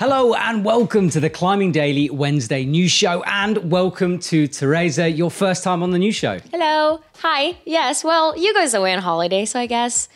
Hello and welcome to the Climbing Daily Wednesday news show, and welcome to Teresa, your first time on the news show. Hello. Hi. Yes, well, you guys are away on holiday, so I guess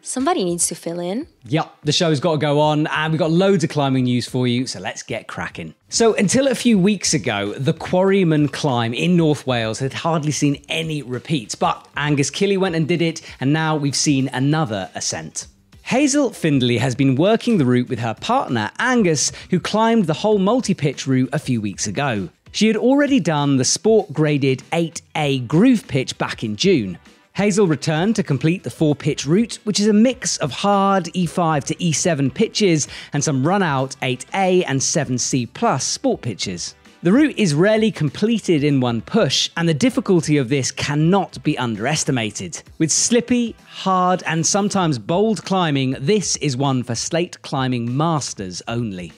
somebody needs to fill in. Yep, the show's got to go on, and we've got loads of climbing news for you, so let's get cracking. So, until a few weeks ago, the Quarryman climb in North Wales had hardly seen any repeats, but Angus Kille went and did it, and now we've seen another ascent. Hazel Findlay has been working the route with her partner, Angus, who climbed the whole multi pitch route a few weeks ago. She had already done the sport graded 8A groove pitch back in June. Hazel returned to complete the four pitch route, which is a mix of hard E5 to E7 pitches and some run out 8A and 7C plus sport pitches. The route is rarely completed in one push, and the difficulty of this cannot be underestimated. With slippy, hard, and sometimes bold climbing, this is one for slate climbing masters only.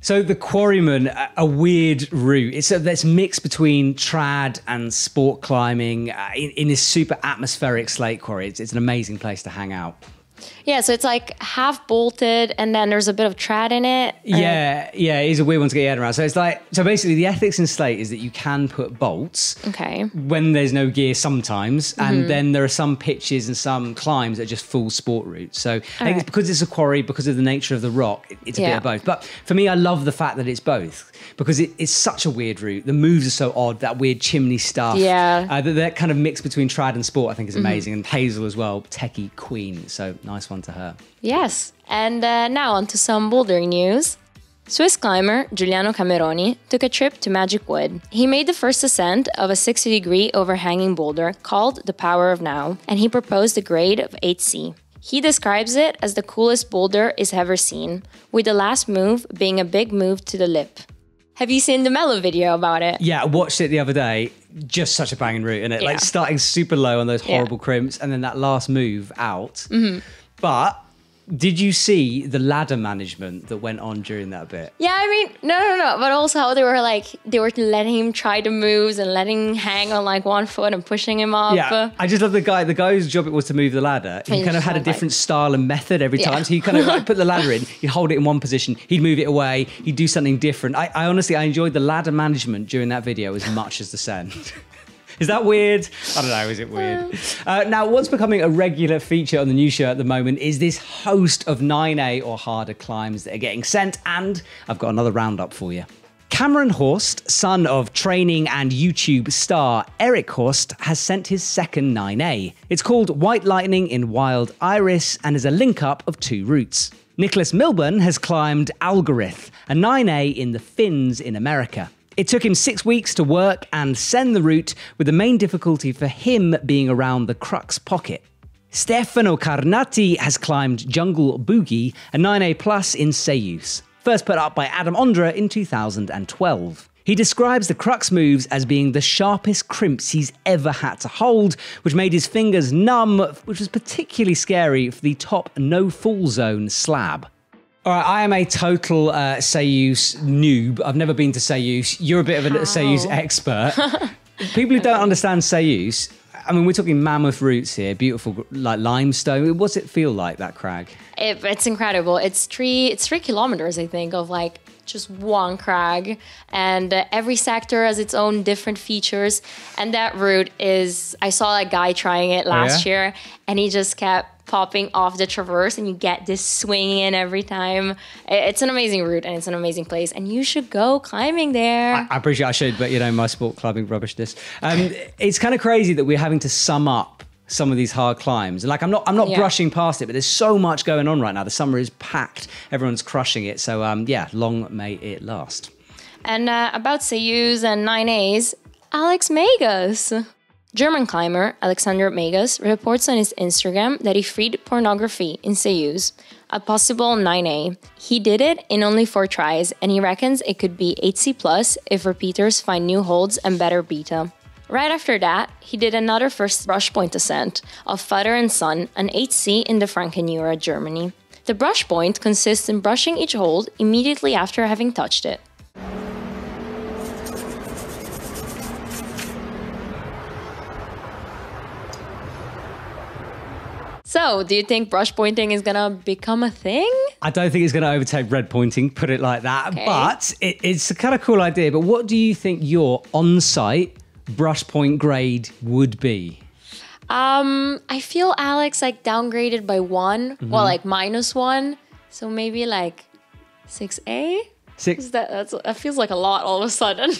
So the Quarryman, a weird route. It's a this mix between trad and sport climbing uh, in, in, this super atmospheric slate quarry. It's, it's an amazing place to hang out. Yeah, so it's like half bolted and then there's a bit of trad in it. Yeah, yeah, it's a weird one to get your head around. So it's like, so basically the ethics in Slate is that you can put bolts. Okay. When there's no gear sometimes. Mm-hmm. And then there are some pitches and some climbs that are just full sport routes. So I think right. it's because it's a quarry, because of the nature of the rock, it's a yeah. bit of both. But for me, I love the fact that it's both because it, it's such a weird route. The moves are so odd, that weird chimney stuff. Yeah. Uh, that, that kind of mix between trad and sport, I think is mm-hmm. amazing. Mm-hmm. And Hazel as well, techie queen. So nice one to her. Yes. And uh, now on to some bouldering news. Swiss climber Giuliano Cameroni took a trip to Magic Wood. He made the first ascent of a 60 degree overhanging boulder called the Power of Now, and he proposed a grade of 8C. He describes it as the coolest boulder is ever seen, with the last move being a big move to the lip. Have you seen the Mellow video about it? Yeah, I watched it the other day. Just such a banging route, and it yeah. like starting super low on those horrible yeah. crimps, and then that last move out. Mm-hmm. But did you see the ladder management that went on during that bit? Yeah, I mean, no, no, no. But also how they were like, they were letting him try the moves and letting him hang on like one foot and pushing him up. Yeah, I just love the guy. The guy whose job it was to move the ladder. He, kind of had a different like, style and method every time. Yeah. So he kind of like put the ladder in, he'd hold it in one position, he'd move it away, he'd do something different. I, I honestly, I enjoyed the ladder management during that video as much as the send. Is that weird? I don't know. Is it weird? Uh, now, what's becoming a regular feature on the new show at the moment is this host of 9A or harder climbs that are getting sent, and I've got another roundup for you. Cameron Horst, son of training and YouTube star Eric Horst, has sent his second 9A. It's called White Lightning in Wild Iris and is a link up of two routes. Nicholas Milburn has climbed Algorith, a 9A in the Fins in America. It took him six weeks to work and send the route, with the main difficulty for him being around the crux pocket. Stefano Carnati has climbed Jungle Boogie, a 9A plus in Céüse, first put up by Adam Ondra in 2012. He describes the crux moves as being the sharpest crimps he's ever had to hold, which made his fingers numb, which was particularly scary for the top no fall zone slab. All right, I am a total uh, Céüse noob. I've never been to Céüse. You're a bit of a How? Céüse expert. People who don't understand Céüse, I mean, we're talking mammoth roots here, beautiful like limestone. What's it feel like that crag? It, it's incredible. It's three. It's three kilometers, I think, of like just one crag, and uh, every sector has its own different features. And that route is. I saw a guy trying it last yeah? year, and he just kept popping off the traverse and you get this swing in every time. It's an amazing route and it's an amazing place and you should go climbing there. I, I appreciate I should, but you know, my sport climbing rubbishness. Um, it's kind of crazy that we're having to sum up some of these hard climbs. Like I'm not I'm not yeah. brushing past it, but there's so much going on right now. The summer is packed. Everyone's crushing it. So um, yeah, long may it last. And uh, about Céüse and 9As, Alex Megos. German climber Alexander Megos reports on his Instagram that he freed pornography in Céüse, a possible 9A. He did it in only four tries, and he reckons it could be 8C plus if repeaters find new holds and better beta. Right after that, he did another first brush point ascent of Father and Son, an 8C in the Frankenjura, Germany. The brush point consists in brushing each hold immediately after having touched it. So, do you think brush pointing is gonna become a thing? I don't think it's to overtake red pointing, put it like that. Okay. But it, it's a kind of cool idea. But what do you think your on site brush point grade would be? Um, I feel Alex like downgraded by one, mm-hmm. well, like minus one. So maybe like 6A? Six. That that's, that feels like a lot all of a sudden.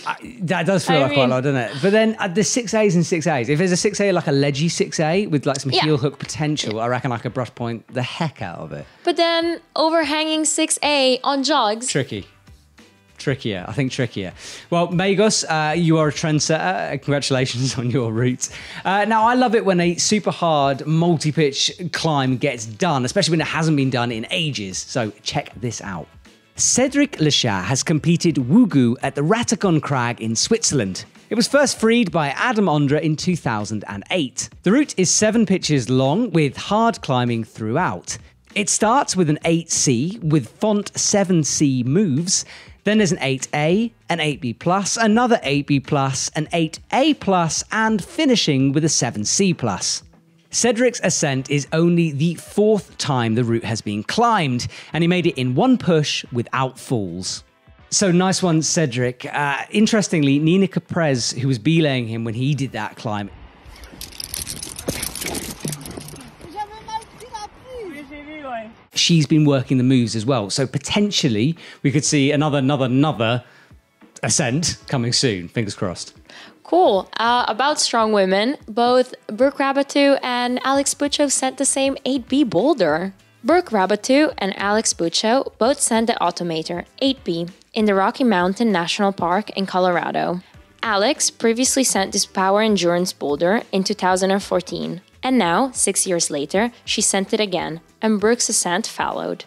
that does feel I like mean, quite a lot, doesn't it? But then uh, the six A's and six A's. If there's a six A like a ledgy six A with like some yeah. heel hook potential, yeah. I reckon I could brush point the heck out of it. But then overhanging six A on jogs. Tricky. Trickier, I think trickier. Well, Megos, uh, you are a trendsetter. Congratulations on your route. Uh, now, I love it when a super hard multi pitch climb gets done, especially when it hasn't been done in ages. So, check this out. Cedric Lechat has competed WoGü at the Ratikon Crag in Switzerland. It was first freed by Adam Ondra in 2008. The route is seven pitches long with hard climbing throughout. It starts with an 8C with font 7C moves. Then there's an 8A, an 8B plus, another 8B plus, an 8A plus, and finishing with a 7C plus. Cedric's ascent is only the fourth time the route has been climbed, and he made it in one push without falls. So nice one, Cedric. Uh, interestingly, Nina Caprez, who was belaying him when he did that climb, she's been working the moves as well. So potentially we could see another, another, another ascent coming soon. Fingers crossed. Cool. Uh, about strong women, both Brooke Rabatou and Alex Puccio sent the same 8B boulder. Brooke Rabatou and Alex Puccio both sent the Automator 8B in the Rocky Mountain National Park in Colorado. Alex previously sent this power endurance boulder in 2014, and now, six years later, she sent it again, and Brooke's ascent followed.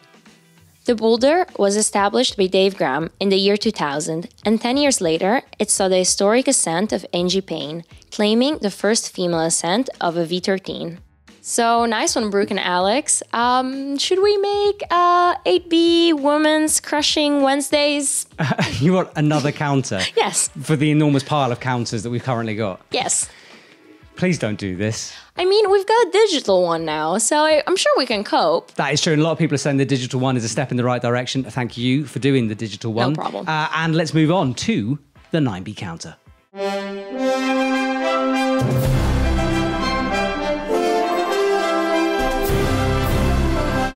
The boulder was established by Dave Graham in the year 2000, and 10 years later, it saw the historic ascent of Angie Payne, claiming the first female ascent of a V13. So nice one, Brooke and Alex. Um, should we make uh, 8B Women's Crushing Wednesdays? you want another counter? yes. For the enormous pile of counters that we've currently got? Yes. Please don't do this. I mean, we've got a digital one now, so I, am sure we can cope. That is true. And a lot of people are saying the digital one is a step in the right direction. Thank you for doing the digital one. No problem. Uh, and let's move on to the 9B counter.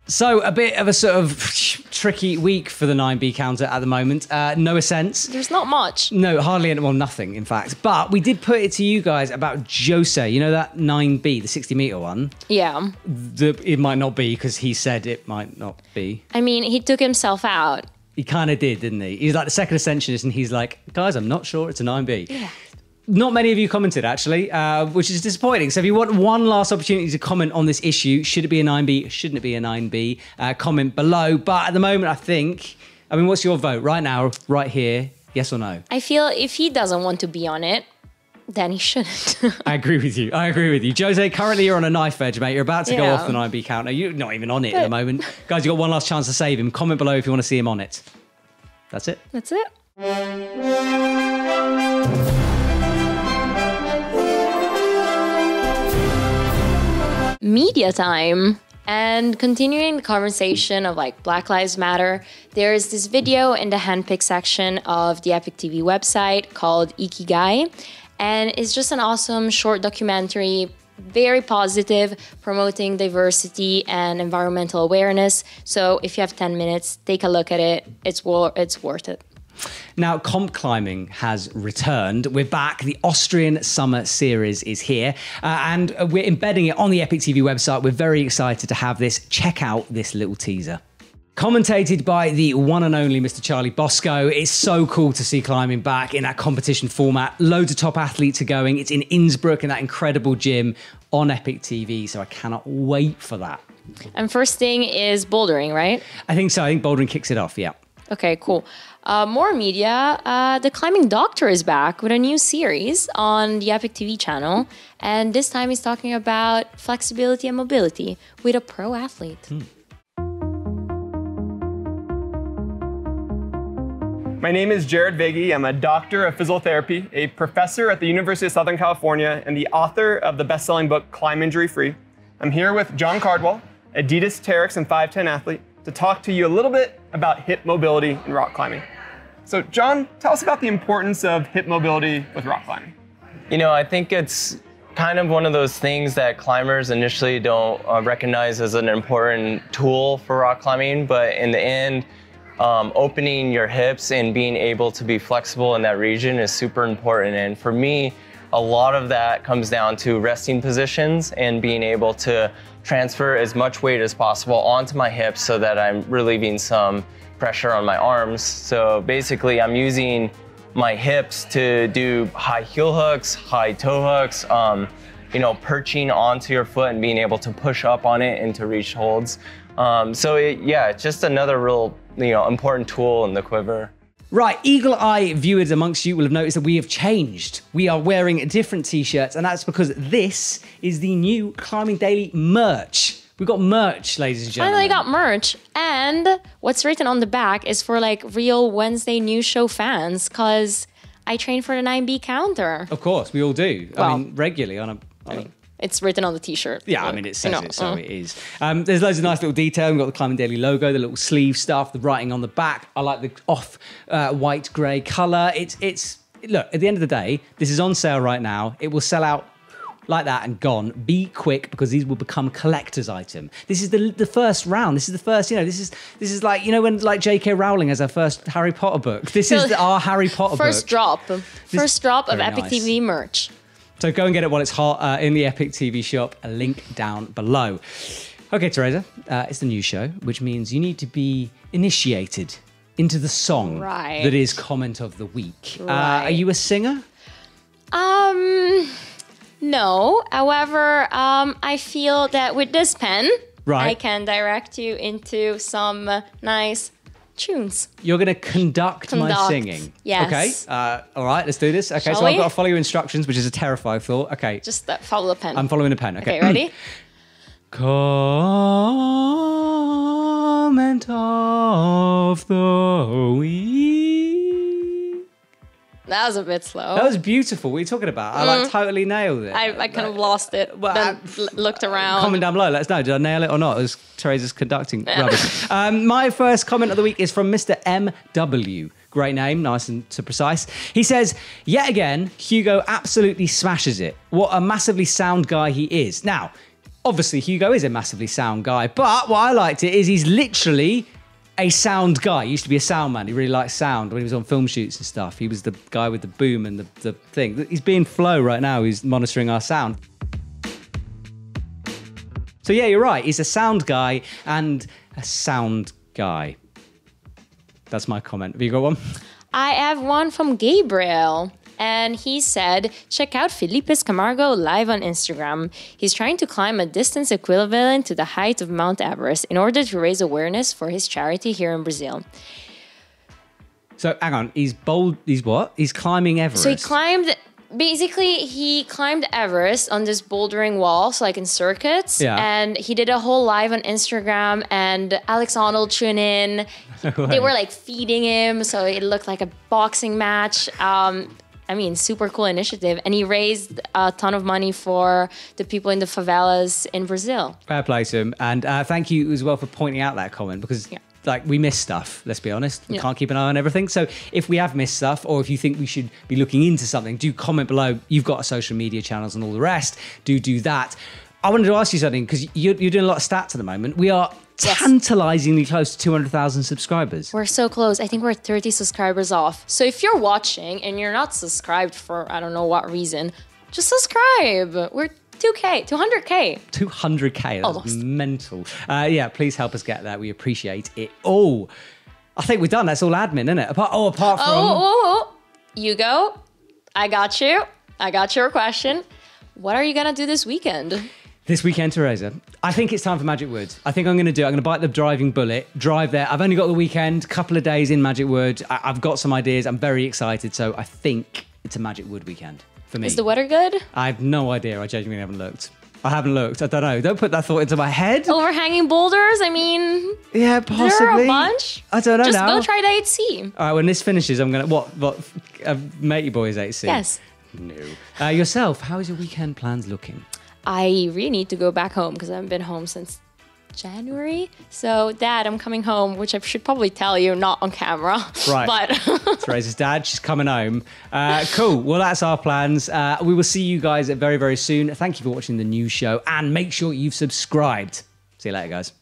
So, a bit of a sort of tricky week for the 9B counter at the moment. Uh, no ascents. There's not much. No, hardly any, well, nothing, in fact. But we did put it to you guys about Jose. You know that 9B, the 60 meter one? Yeah. The, it might not be because he said it might not be. I mean, he took himself out. He kind of did, didn't he? He's like the second ascensionist, and he's like, guys, I'm not sure it's a 9B. Yeah. Not many of you commented actually, uh, which is disappointing. So if you want one last opportunity to comment on this issue, should it be a 9B? Shouldn't it be a 9B? Uh, comment below. But at the moment, I think, I mean, what's your vote right now, right here? Yes or no? I feel if he doesn't want to be on it, then he shouldn't. I agree with you. I agree with you. Jose, currently you're on a knife edge, mate. You're about to yeah. go off the 9B counter. You're not even on it but, at the moment. Guys, you got one last chance to save him. Comment below if you want to see him on it. That's it. That's it. Media time. And continuing the conversation of like Black Lives Matter, there is this video in the handpick section of the Epic TV website called Ikigai. And it's just an awesome short documentary, very positive, promoting diversity and environmental awareness. So if you have 10 minutes, take a look at it. It's, wo- it's worth it. Now, comp climbing has returned. We're back. The Austrian Summer Series is here, uh, and we're embedding it on the Epic TV website. We're very excited to have this. Check out this little teaser. Commentated by the one and only Mr. Charlie Boscoe. It's so cool to see climbing back in that competition format. Loads of top athletes are going. It's in Innsbruck in that incredible gym on Epic TV, so I cannot wait for that. And first thing is bouldering, right? I think so. I think bouldering kicks it off, yeah. Okay, cool. Uh, more media. Uh, the Climbing Doctor is back with a new series on the Epic TV channel, and this time he's talking about flexibility and mobility with a pro athlete. Hmm. My name is Jared Vagy. I'm a doctor of physiotherapy, a professor at the University of Southern California, and the author of the best selling book Climb Injury Free. I'm here with Jon Cardwell, Adidas Terrex and 510 athlete, to talk to you a little bit about hip mobility in rock climbing. So, John, tell us about the importance of hip mobility with rock climbing. You know, I think it's kind of one of those things that climbers initially don't uh, recognize as an important tool for rock climbing, but in the end, um, opening your hips and being able to be flexible in that region is super important. And for me, a lot of that comes down to resting positions and being able to transfer as much weight as possible onto my hips so that I'm relieving some pressure on my arms. So basically, I'm using my hips to do high heel hooks, high toe hooks, um, you know, perching onto your foot and being able to push up on it and to reach holds. Um, so it, yeah, it's just another real, you know, important tool in the quiver. Right, eagle eye viewers amongst you will have noticed that we have changed. We are wearing different t shirts, and that's because this is the new Climbing Daily merch. We've got merch, ladies and gentlemen. Finally got merch. And what's written on the back is for like real Wednesday news show fans because I train for the 9B counter. Of course, we all do. I mean, regularly on a. On a It's written on the t shirt. yeah, I mean, it says You know, it, so uh. it is. Um, there's loads of nice little detail. We've got the Climbing Daily logo, the little sleeve stuff, the writing on the back. I like the off uh, white grey colour. It's, it's, look, at the end of the day, this is on sale right now. It will sell out like that and gone. Be quick because these will become collector's item. This is the the first round. This is the first. You know, this is this is like you know when like J.K. Rowling has her first Harry Potter book. This is So, the, our Harry Potter First book. drop. First drop of Epic nice. TV merch. So go and get it while it's hot uh, in the Epic TV shop. A link down below. Okay, Teresa, uh, it's the new show, which means you need to be initiated into the song Right. that is comment of the week. Uh, are you a singer? Um, no. However, um, I feel that with this pen, Right. I can direct you into some nice tunes. You're going to conduct, my singing. yes. Okay. Uh, all right, let's do this. Okay, Shall so I've got to follow your instructions, which is a terrifying thought. Okay. Just uh, follow the pen. I'm following the pen. Okay. okay, ready? Comment of the week. That was a bit slow. That was beautiful. What are you talking about? I like totally nailed it. Mm. I, I kind of lost it. Well, then l- looked around. Comment down below. Let us know. Did I nail it or not? As Teresa's conducting rubbish. um, my first comment of the week is from Mr. MW. Great name, nice and to precise. He says, yet again, Hugo absolutely smashes it. What a massively sound guy he is. Now, obviously, Hugo is a massively sound guy, but what I liked it is he's literally a sound guy. He used to be a sound man. He really liked sound when he was on film shoots and stuff. He was the guy with the boom and the, the thing. He's being flow right now. He's monitoring our sound. So yeah, you're right. He's a sound guy and a sound guy. That's my comment. Have you got one? I have one from Gabriel. And he said, check out Felipe Camargo live on Instagram. He's trying to climb a distance equivalent to the height of Mount Everest in order to raise awareness for his charity here in Brazil. So hang on. He's bold. He's what? He's climbing Everest. So he climbed, basically, he climbed Everest on this bouldering wall, so like in circuits. Yeah. And he did a whole live on Instagram, and Alex Honnold tuned in. they were like feeding him, so it looked like a boxing match. Um, I mean, super cool initiative. And he raised a ton of money for the people in the favelas in Brazil. Fair play to him, and uh, thank you as well for pointing out that comment because. Yeah. Like we miss stuff. Let's be honest. We Yeah. can't keep an eye on everything. So if we have missed stuff, or if you think we should be looking into something, do comment below. You've got our social media channels and all the rest. Do do that. I wanted to ask you something because you're, you're doing a lot of stats at the moment. We are Yes. tantalizingly close to 200,000 subscribers. We're so close. I think we're 30 subscribers off. So if you're watching and you're not subscribed for I don't know what reason, just subscribe. We're 2K, 200K. 200k. That's Almost. mental. Uh, yeah, please help us get that. We appreciate it all. I think we're done. That's all admin, isn't it? Apart, oh, apart from. Oh, oh, oh, you go. I got you. I got your question. What are you gonna do this weekend? This weekend, Teresa, I think it's time for Magic Wood. I think I'm going to do it. I'm going to bite the driving bullet, drive there. I've only got the weekend, couple of days in Magic Wood. I- I've got some ideas. I'm very excited. So I think it's a Magic Wood weekend for me. Is the weather good? I have no idea. I genuinely haven't looked. I haven't looked. I don't know. Don't put that thought into my head. Overhanging boulders? I mean, Yeah, possibly. there are a bunch. I don't know Just now. go try the 8C. All right, when this finishes, I'm gonna what what uh, matey boys 8C. Yes. No. Uh, yourself, how is your weekend plans looking? I really need to go back home because I haven't been home since January. So, Dad, I'm coming home, which I should probably tell you, not on camera. Right. But Theresa's dad. She's coming home. Uh, cool. Well, that's our plans. Uh, we will see you guys very, very soon. Thank you for watching the new show and make sure you've subscribed. See you later, guys.